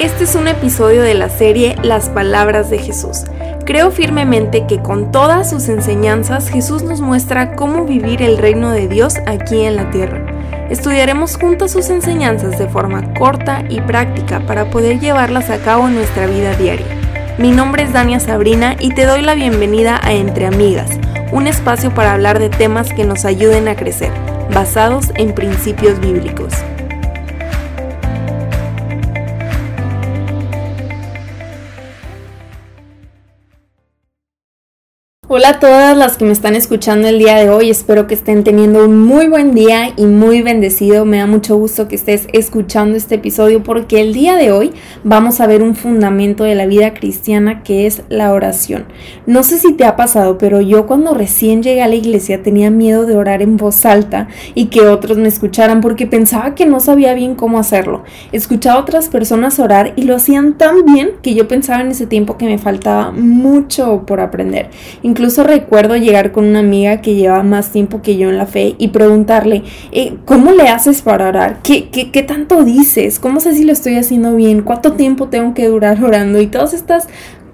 Este es un episodio de la serie Las Palabras de Jesús. Creo firmemente que con todas sus enseñanzas Jesús nos muestra cómo vivir el reino de Dios aquí en la tierra. Estudiaremos juntos sus enseñanzas de forma corta y práctica para poder llevarlas a cabo en nuestra vida diaria. Mi nombre es Dania Sabrina y te doy la bienvenida a Entre Amigas, un espacio para hablar de temas que nos ayuden a crecer, basados en principios bíblicos. Hola a todas las que me están escuchando el día de hoy, espero que estén teniendo un muy buen día y muy bendecido. Me da mucho gusto que estés escuchando este episodio porque el día de hoy vamos a ver un fundamento de la vida cristiana que es la oración. No sé si te ha pasado, pero yo cuando recién llegué a la iglesia tenía miedo de orar en voz alta y que otros me escucharan porque pensaba que no sabía bien cómo hacerlo. Escuchaba a otras personas orar y lo hacían tan bien que yo pensaba en ese tiempo que me faltaba mucho por aprender. Incluso recuerdo llegar con una amiga que lleva más tiempo que yo en la fe y preguntarle, eh, ¿cómo le haces para orar? ¿Qué, ¿Qué, qué, tanto dices? ¿Cómo sé si lo estoy haciendo bien? ¿Cuánto tiempo tengo que durar orando? Y todas estas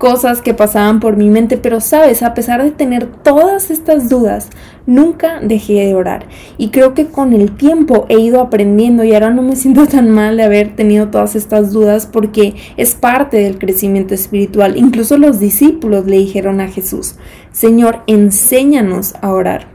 cosas que pasaban por mi mente, pero sabes, a pesar de tener todas estas dudas, nunca dejé de orar. Y creo que con el tiempo he ido aprendiendo y ahora no me siento tan mal de haber tenido todas estas dudas porque es parte del crecimiento espiritual. Incluso los discípulos le dijeron a Jesús, Señor, enséñanos a orar.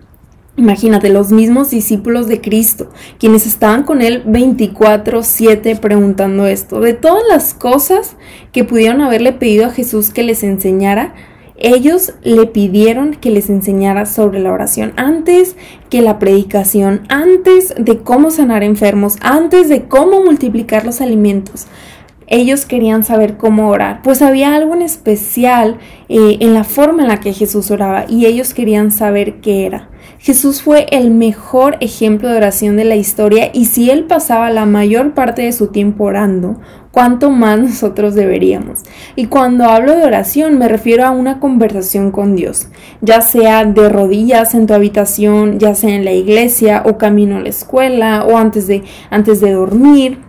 Imagínate, los mismos discípulos de Cristo, quienes estaban con él 24/7 preguntando esto, de todas las cosas que pudieron haberle pedido a Jesús que les enseñara, ellos le pidieron que les enseñara sobre la oración antes que la predicación, antes de cómo sanar enfermos, antes de cómo multiplicar los alimentos. Ellos querían saber cómo orar, pues había algo en especial eh, en la forma en la que Jesús oraba y ellos querían saber qué era. Jesús fue el mejor ejemplo de oración de la historia y si él pasaba la mayor parte de su tiempo orando, cuánto más nosotros deberíamos. Y cuando hablo de oración me refiero a una conversación con Dios, ya sea de rodillas en tu habitación, ya sea en la iglesia o camino a la escuela o antes de antes de dormir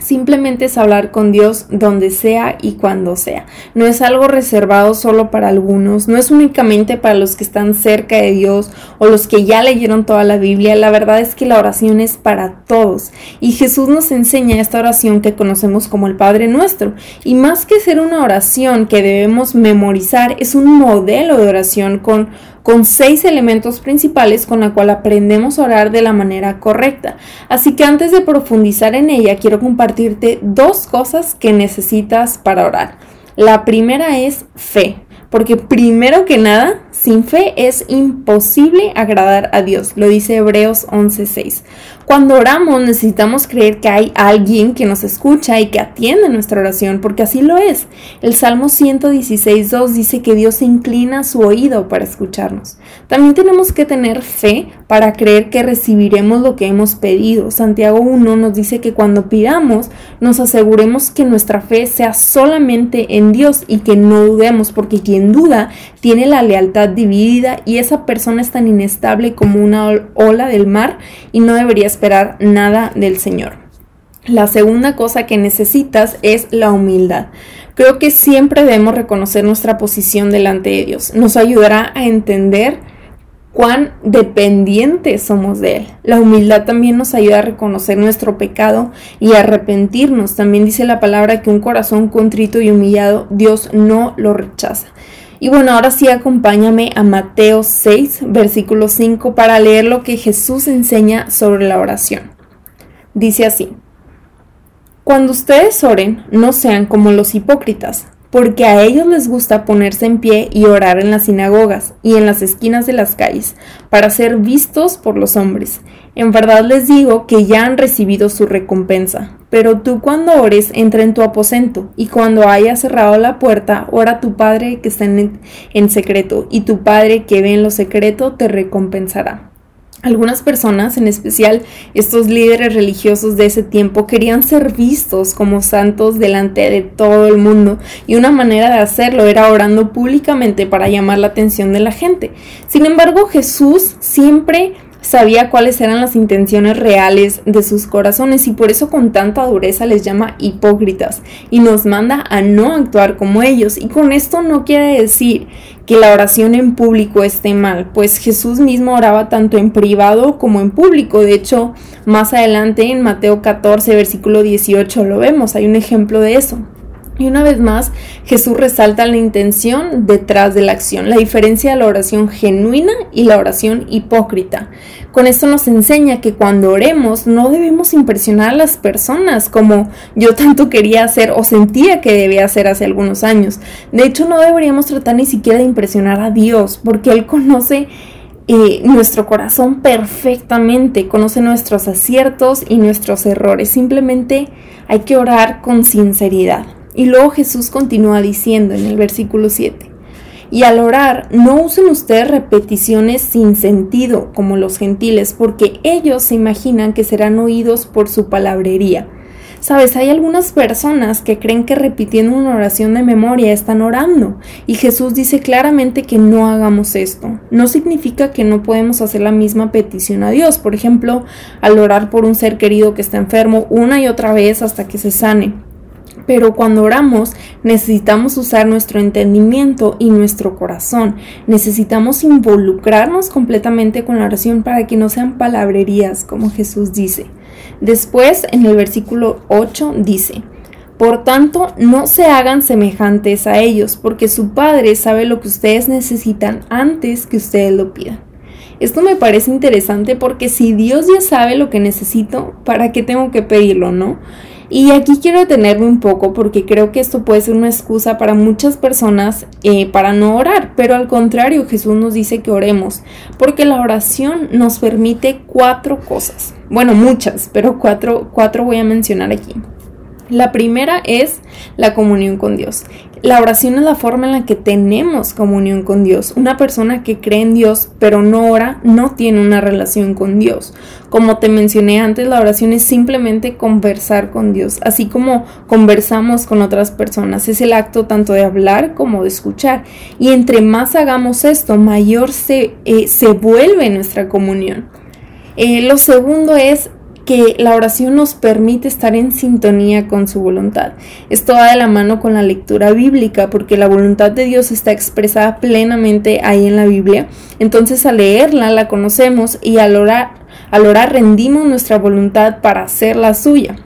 Simplemente es hablar con Dios donde sea y cuando sea. No es algo reservado solo para algunos, no es únicamente para los que están cerca de Dios o los que ya leyeron toda la Biblia. La verdad es que la oración es para todos. Y Jesús nos enseña esta oración que conocemos como el Padre Nuestro. Y más que ser una oración que debemos memorizar, es un modelo de oración con con seis elementos principales con la cual aprendemos a orar de la manera correcta. Así que antes de profundizar en ella, quiero compartirte dos cosas que necesitas para orar. La primera es fe, porque primero que nada, sin fe es imposible agradar a Dios, lo dice Hebreos 11:6. Cuando oramos necesitamos creer que hay alguien que nos escucha y que atiende nuestra oración, porque así lo es. El Salmo 116.2 dice que Dios inclina su oído para escucharnos. También tenemos que tener fe para creer que recibiremos lo que hemos pedido. Santiago 1 nos dice que cuando pidamos nos aseguremos que nuestra fe sea solamente en Dios y que no dudemos, porque quien duda tiene la lealtad dividida y esa persona es tan inestable como una ola del mar y no debería esperar nada del Señor. La segunda cosa que necesitas es la humildad. Creo que siempre debemos reconocer nuestra posición delante de Dios. Nos ayudará a entender cuán dependientes somos de Él. La humildad también nos ayuda a reconocer nuestro pecado y arrepentirnos. También dice la palabra que un corazón contrito y humillado Dios no lo rechaza. Y bueno, ahora sí acompáñame a Mateo 6, versículo 5, para leer lo que Jesús enseña sobre la oración. Dice así, Cuando ustedes oren, no sean como los hipócritas, porque a ellos les gusta ponerse en pie y orar en las sinagogas y en las esquinas de las calles, para ser vistos por los hombres. En verdad les digo que ya han recibido su recompensa. Pero tú cuando ores, entra en tu aposento, y cuando hayas cerrado la puerta, ora a tu Padre que está en, en secreto, y tu Padre que ve en lo secreto te recompensará. Algunas personas, en especial estos líderes religiosos de ese tiempo, querían ser vistos como santos delante de todo el mundo y una manera de hacerlo era orando públicamente para llamar la atención de la gente. Sin embargo, Jesús siempre sabía cuáles eran las intenciones reales de sus corazones y por eso con tanta dureza les llama hipócritas y nos manda a no actuar como ellos. Y con esto no quiere decir que la oración en público esté mal, pues Jesús mismo oraba tanto en privado como en público. De hecho, más adelante en Mateo 14, versículo 18 lo vemos, hay un ejemplo de eso. Y una vez más, Jesús resalta la intención detrás de la acción, la diferencia de la oración genuina y la oración hipócrita. Con esto nos enseña que cuando oremos no debemos impresionar a las personas como yo tanto quería hacer o sentía que debía hacer hace algunos años. De hecho, no deberíamos tratar ni siquiera de impresionar a Dios, porque Él conoce eh, nuestro corazón perfectamente, conoce nuestros aciertos y nuestros errores. Simplemente hay que orar con sinceridad. Y luego Jesús continúa diciendo en el versículo 7, y al orar, no usen ustedes repeticiones sin sentido como los gentiles, porque ellos se imaginan que serán oídos por su palabrería. Sabes, hay algunas personas que creen que repitiendo una oración de memoria están orando y Jesús dice claramente que no hagamos esto. No significa que no podemos hacer la misma petición a Dios, por ejemplo, al orar por un ser querido que está enfermo una y otra vez hasta que se sane. Pero cuando oramos necesitamos usar nuestro entendimiento y nuestro corazón. Necesitamos involucrarnos completamente con la oración para que no sean palabrerías, como Jesús dice. Después, en el versículo 8 dice, por tanto, no se hagan semejantes a ellos, porque su Padre sabe lo que ustedes necesitan antes que ustedes lo pidan. Esto me parece interesante porque si Dios ya sabe lo que necesito, ¿para qué tengo que pedirlo, no? Y aquí quiero detenerme un poco porque creo que esto puede ser una excusa para muchas personas eh, para no orar, pero al contrario Jesús nos dice que oremos, porque la oración nos permite cuatro cosas, bueno muchas, pero cuatro, cuatro voy a mencionar aquí. La primera es la comunión con Dios. La oración es la forma en la que tenemos comunión con Dios. Una persona que cree en Dios pero no ora no tiene una relación con Dios. Como te mencioné antes, la oración es simplemente conversar con Dios, así como conversamos con otras personas. Es el acto tanto de hablar como de escuchar. Y entre más hagamos esto, mayor se, eh, se vuelve nuestra comunión. Eh, lo segundo es que la oración nos permite estar en sintonía con su voluntad. Esto va de la mano con la lectura bíblica porque la voluntad de Dios está expresada plenamente ahí en la Biblia. Entonces al leerla la conocemos y al orar, al orar rendimos nuestra voluntad para hacer la suya.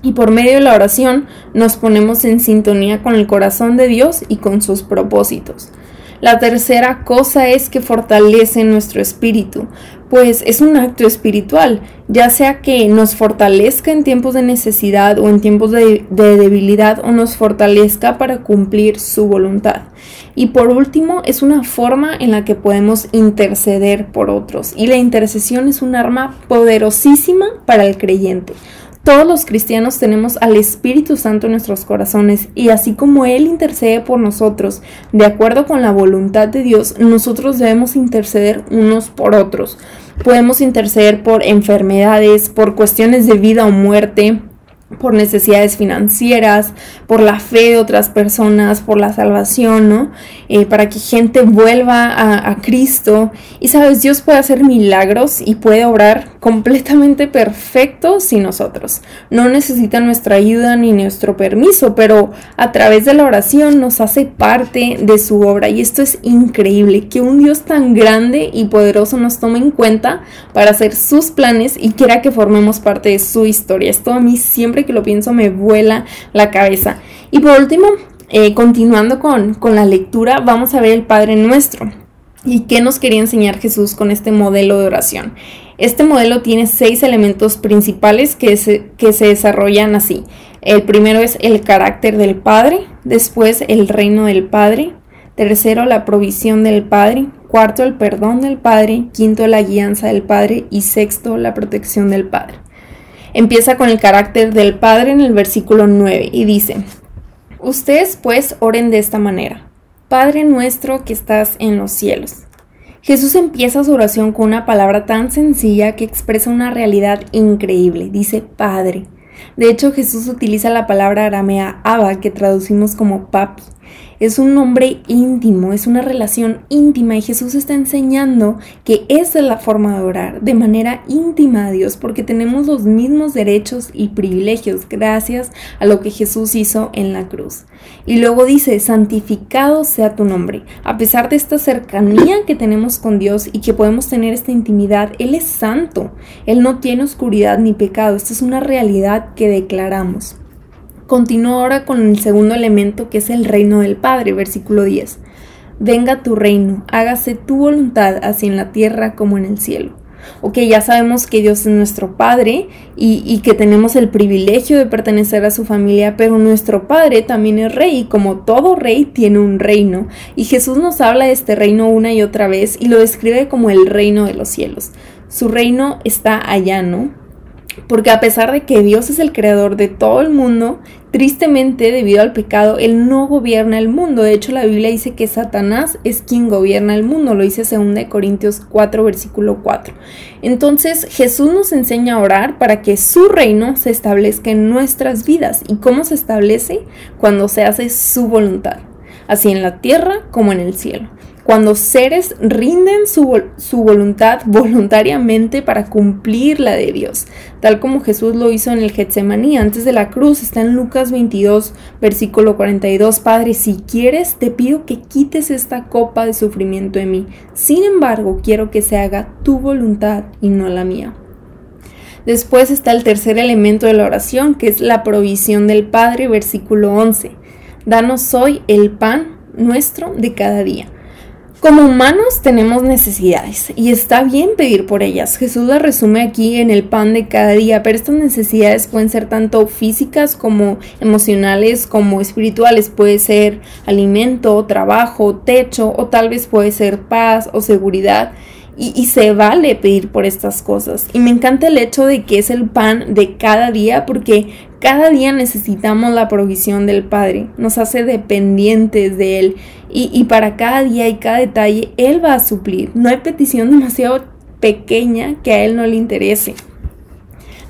Y por medio de la oración nos ponemos en sintonía con el corazón de Dios y con sus propósitos. La tercera cosa es que fortalece nuestro espíritu, pues es un acto espiritual, ya sea que nos fortalezca en tiempos de necesidad o en tiempos de, debilidad o nos fortalezca para cumplir su voluntad. Y por último, es una forma en la que podemos interceder por otros. Y la intercesión es un arma poderosísima para el creyente. Todos los cristianos tenemos al Espíritu Santo en nuestros corazones y así como Él intercede por nosotros de acuerdo con la voluntad de Dios, nosotros debemos interceder unos por otros. Podemos interceder por enfermedades, por cuestiones de vida o muerte, por necesidades financieras, por la fe de otras personas, por la salvación, ¿no? Eh, para que gente vuelva a, a, Cristo. Y sabes, Dios puede hacer milagros y puede obrar completamente perfecto sin nosotros. No necesita nuestra ayuda ni nuestro permiso, pero a través de la oración nos hace parte de su obra. Y esto es increíble, que un Dios tan grande y poderoso nos tome en cuenta para hacer sus planes y quiera que formemos parte de su historia. Esto a mí siempre que lo pienso me vuela la cabeza. Y por último, eh, continuando con, con la lectura, vamos a ver el Padre Nuestro. ¿Y qué nos quería enseñar Jesús con este modelo de oración? Este modelo tiene seis elementos principales que se, que se desarrollan así. El primero es el carácter del Padre, después el reino del Padre, tercero la provisión del Padre, cuarto el perdón del Padre, quinto la guianza del Padre y sexto la protección del Padre. Empieza con el carácter del Padre en el versículo 9 y dice, Ustedes pues oren de esta manera, Padre nuestro que estás en los cielos. Jesús empieza su oración con una palabra tan sencilla que expresa una realidad increíble. Dice Padre. De hecho, Jesús utiliza la palabra aramea Abba, que traducimos como papi. Es un nombre íntimo, es una relación íntima y Jesús está enseñando que esa es la forma de orar, de manera íntima a Dios, porque tenemos los mismos derechos y privilegios gracias a lo que Jesús hizo en la cruz. Y luego dice, santificado sea tu nombre. A pesar de esta cercanía que tenemos con Dios y que podemos tener esta intimidad, Él es santo, Él no tiene oscuridad ni pecado, esta es una realidad que declaramos. Continúa ahora con el segundo elemento que es el reino del Padre, versículo 10. Venga tu reino, hágase tu voluntad así en la tierra como en el cielo. Ok, ya sabemos que Dios es nuestro Padre y, y, que tenemos el privilegio de pertenecer a su familia, pero nuestro Padre también es rey y como todo rey tiene un reino. Y Jesús nos habla de este reino una y otra vez y lo describe como el reino de los cielos. Su reino está allá, ¿no? Porque a pesar de que Dios es el creador de todo el mundo, tristemente debido al pecado, Él no gobierna el mundo. De hecho, la Biblia dice que Satanás es quien gobierna el mundo. Lo dice 2 Corintios 4, versículo 4. Entonces, Jesús nos enseña a orar para que su reino se establezca en nuestras vidas. ¿Y cómo se establece? Cuando se hace su voluntad, así en la tierra como en el cielo cuando seres rinden su, su, voluntad voluntariamente para cumplir la de Dios, tal como Jesús lo hizo en el Getsemaní antes de la cruz. Está en Lucas 22, versículo 42. Padre, si quieres, te pido que quites esta copa de sufrimiento de mí. Sin embargo, quiero que se haga tu voluntad y no la mía. Después está el tercer elemento de la oración, que es la provisión del Padre, versículo 11. Danos hoy el pan nuestro de cada día. Como humanos tenemos necesidades y está bien pedir por ellas. Jesús las resume aquí en el pan de cada día, pero estas necesidades pueden ser tanto físicas como emocionales como espirituales. Puede ser alimento, trabajo, techo o tal vez puede ser paz o seguridad. Y, y, se vale pedir por estas cosas. Y me encanta el hecho de que es el pan de cada día porque cada día necesitamos la provisión del Padre, nos hace dependientes de Él y, y para cada día y cada detalle Él va a suplir. No hay petición demasiado pequeña que a Él no le interese.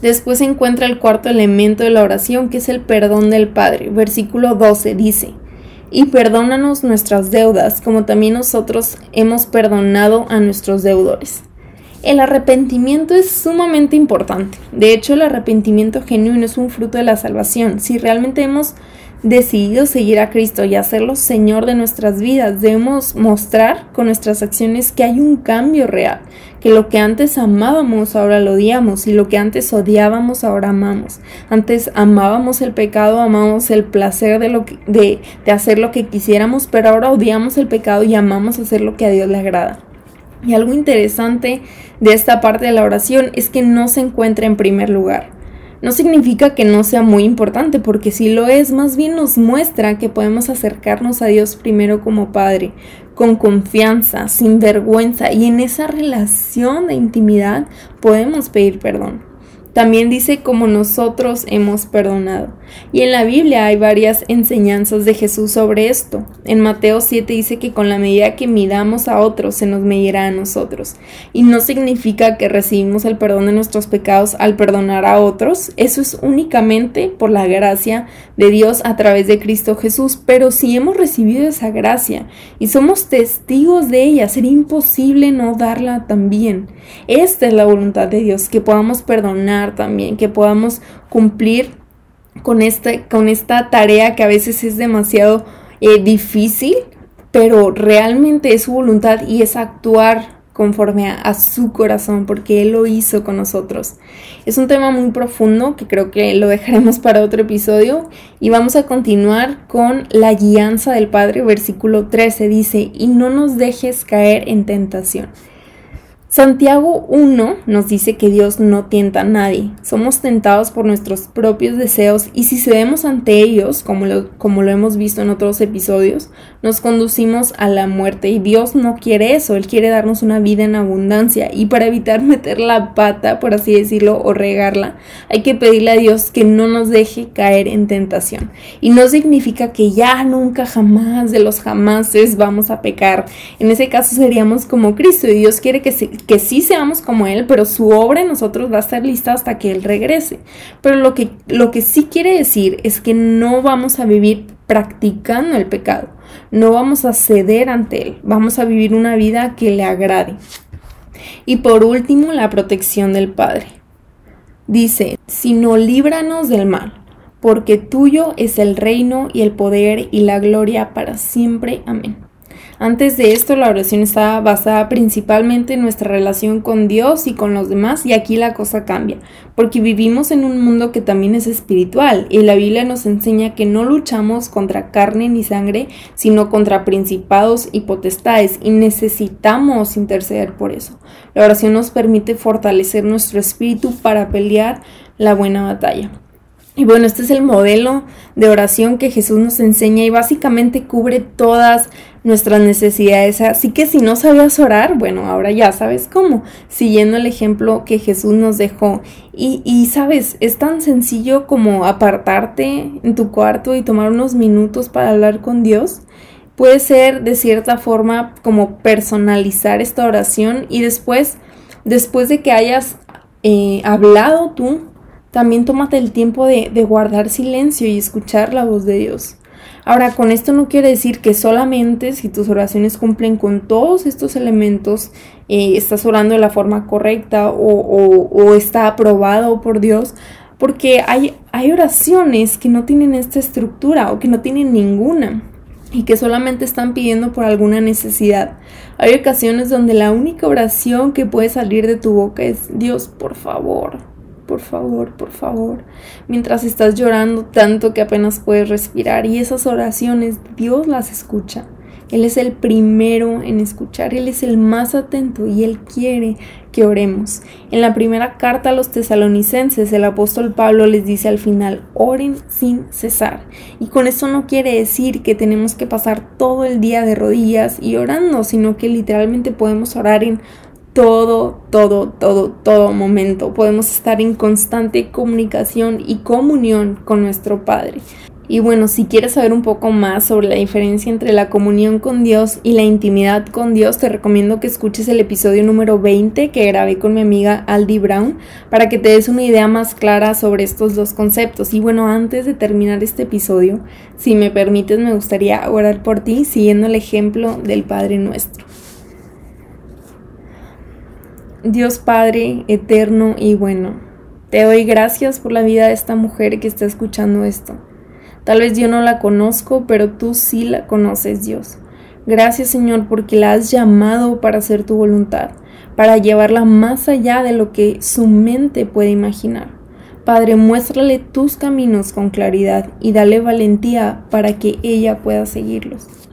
Después se encuentra el cuarto elemento de la oración, que es el perdón del Padre. Versículo 12 dice, y perdónanos nuestras deudas, como también nosotros hemos perdonado a nuestros deudores. El arrepentimiento es sumamente importante. De hecho, el arrepentimiento genuino es un fruto de la salvación. Si realmente hemos decidido seguir a Cristo y hacerlo Señor de nuestras vidas, debemos mostrar con nuestras acciones que hay un cambio real, que lo que antes amábamos ahora lo odiamos y lo que antes odiábamos ahora amamos. Antes amábamos el pecado, amamos el placer de, lo de, de hacer lo que quisiéramos, pero ahora odiamos el pecado y amamos hacer lo que a Dios le agrada. Y algo interesante de esta parte de la oración es que no se encuentra en primer lugar. No significa que no sea muy importante, porque si lo es, más bien nos muestra que podemos acercarnos a Dios primero como Padre, con confianza, sin vergüenza, y en esa relación de intimidad podemos pedir perdón. También dice como nosotros hemos perdonado. Y en la Biblia hay varias enseñanzas de Jesús sobre esto. En Mateo 7 dice que con la medida que midamos a otros se nos medirá a nosotros. Y no significa que recibimos el perdón de nuestros pecados al perdonar a otros. Eso es únicamente por la gracia de Dios a través de Cristo Jesús. Pero si hemos recibido esa gracia y somos testigos de ella, sería imposible no darla también. Esta es la voluntad de Dios, que podamos perdonar también, que podamos cumplir con, con esta tarea que a veces es demasiado eh, difícil, pero realmente es su voluntad y es actuar conforme a, a, su corazón, porque Él lo hizo con nosotros. Es un tema muy profundo que creo que lo dejaremos para otro episodio y vamos a continuar con la guianza del Padre, versículo 13 dice, y no nos dejes caer en tentación. Santiago 1 nos dice que Dios no tienta a nadie. Somos tentados por nuestros propios deseos y si cedemos ante ellos, como lo, como lo hemos visto en otros episodios, nos conducimos a la muerte y Dios no quiere eso, Él quiere darnos una vida en abundancia y para evitar meter la pata, por así decirlo, o regarla, hay que pedirle a Dios que no nos deje caer en tentación. Y no significa que ya nunca jamás de los jamases vamos a pecar. En ese caso seríamos como Cristo y Dios quiere que que sí seamos como Él, pero su obra en nosotros va a estar lista hasta que Él regrese. Pero lo que, lo que sí quiere decir es que no vamos a vivir practicando el pecado. No vamos a ceder ante él, vamos a vivir una vida que le agrade. Y por último, la protección del Padre. Dice, sino líbranos del mal, porque tuyo es el reino y el poder y la gloria para siempre. Amén. Antes de esto, la oración estaba basada principalmente en nuestra relación con Dios y con los demás, y aquí la cosa cambia, porque vivimos en un mundo que también es espiritual, y la Biblia nos enseña que no luchamos contra carne ni sangre, sino contra principados y potestades, y necesitamos interceder por eso. La oración nos permite fortalecer nuestro espíritu para pelear la buena batalla. Y bueno, este es el modelo de oración que Jesús nos enseña y básicamente cubre todas nuestras necesidades. Así que si no sabías orar, bueno, ahora ya sabes cómo, siguiendo el ejemplo que Jesús nos dejó. Y, y sabes, es tan sencillo como apartarte en tu cuarto y tomar unos minutos para hablar con Dios. Puede ser de cierta forma como personalizar esta oración y después, después de que hayas eh, hablado tú, también tómate el tiempo de, de guardar silencio y escuchar la voz de Dios. Ahora, con esto no quiere decir que solamente si tus oraciones cumplen con todos estos elementos, eh, estás orando de la forma correcta o, está aprobado por Dios, porque hay, hay oraciones que no tienen esta estructura o que no tienen ninguna y que solamente están pidiendo por alguna necesidad. Hay ocasiones donde la única oración que puede salir de tu boca es Dios, por favor, por favor, por favor, mientras estás llorando tanto que apenas puedes respirar. Y esas oraciones Dios las escucha. Él es el primero en escuchar, Él es el más atento y Él quiere que oremos. En la primera carta a los tesalonicenses, el apóstol Pablo les dice al final, oren sin cesar. Y con eso no quiere decir que tenemos que pasar todo el día de rodillas y orando, sino que literalmente podemos orar en todo, todo, todo, todo momento. Podemos estar en constante comunicación y comunión con nuestro Padre. Y bueno, si quieres saber un poco más sobre la diferencia entre la comunión con Dios y la intimidad con Dios, te recomiendo que escuches el episodio número 20 que grabé con mi amiga Aldi Brown para que te des una idea más clara sobre estos dos conceptos. Y bueno, antes de terminar este episodio, si me permites, me gustaría orar por ti siguiendo el ejemplo del Padre nuestro. Dios Padre eterno y bueno, te doy gracias por la vida de esta mujer que está escuchando esto. Tal vez yo no la conozco, pero tú sí la conoces, Dios. Gracias, Señor, porque la has llamado para hacer tu voluntad, para llevarla más allá de lo que su mente puede imaginar. Padre, muéstrale tus caminos con claridad y dale valentía para que ella pueda seguirlos.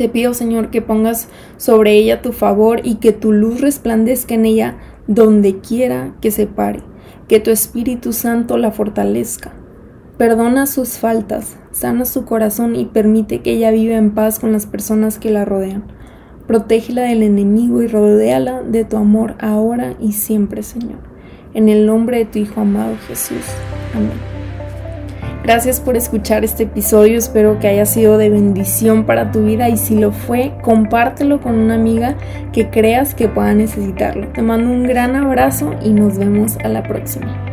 Te pido, Señor, que pongas sobre ella tu favor y que tu luz resplandezca en ella donde quiera que se pare, que tu Espíritu Santo la fortalezca. Perdona sus faltas, sana su corazón y permite que ella viva en paz con las personas que la rodean. Protégela del enemigo y rodéala de tu amor ahora y siempre, Señor. En el nombre de tu Hijo amado Jesús. Amén. Gracias por escuchar este episodio, espero que haya sido de bendición para tu vida y si lo fue, compártelo con una amiga que creas que pueda necesitarlo. Te mando un gran abrazo y nos vemos a la próxima.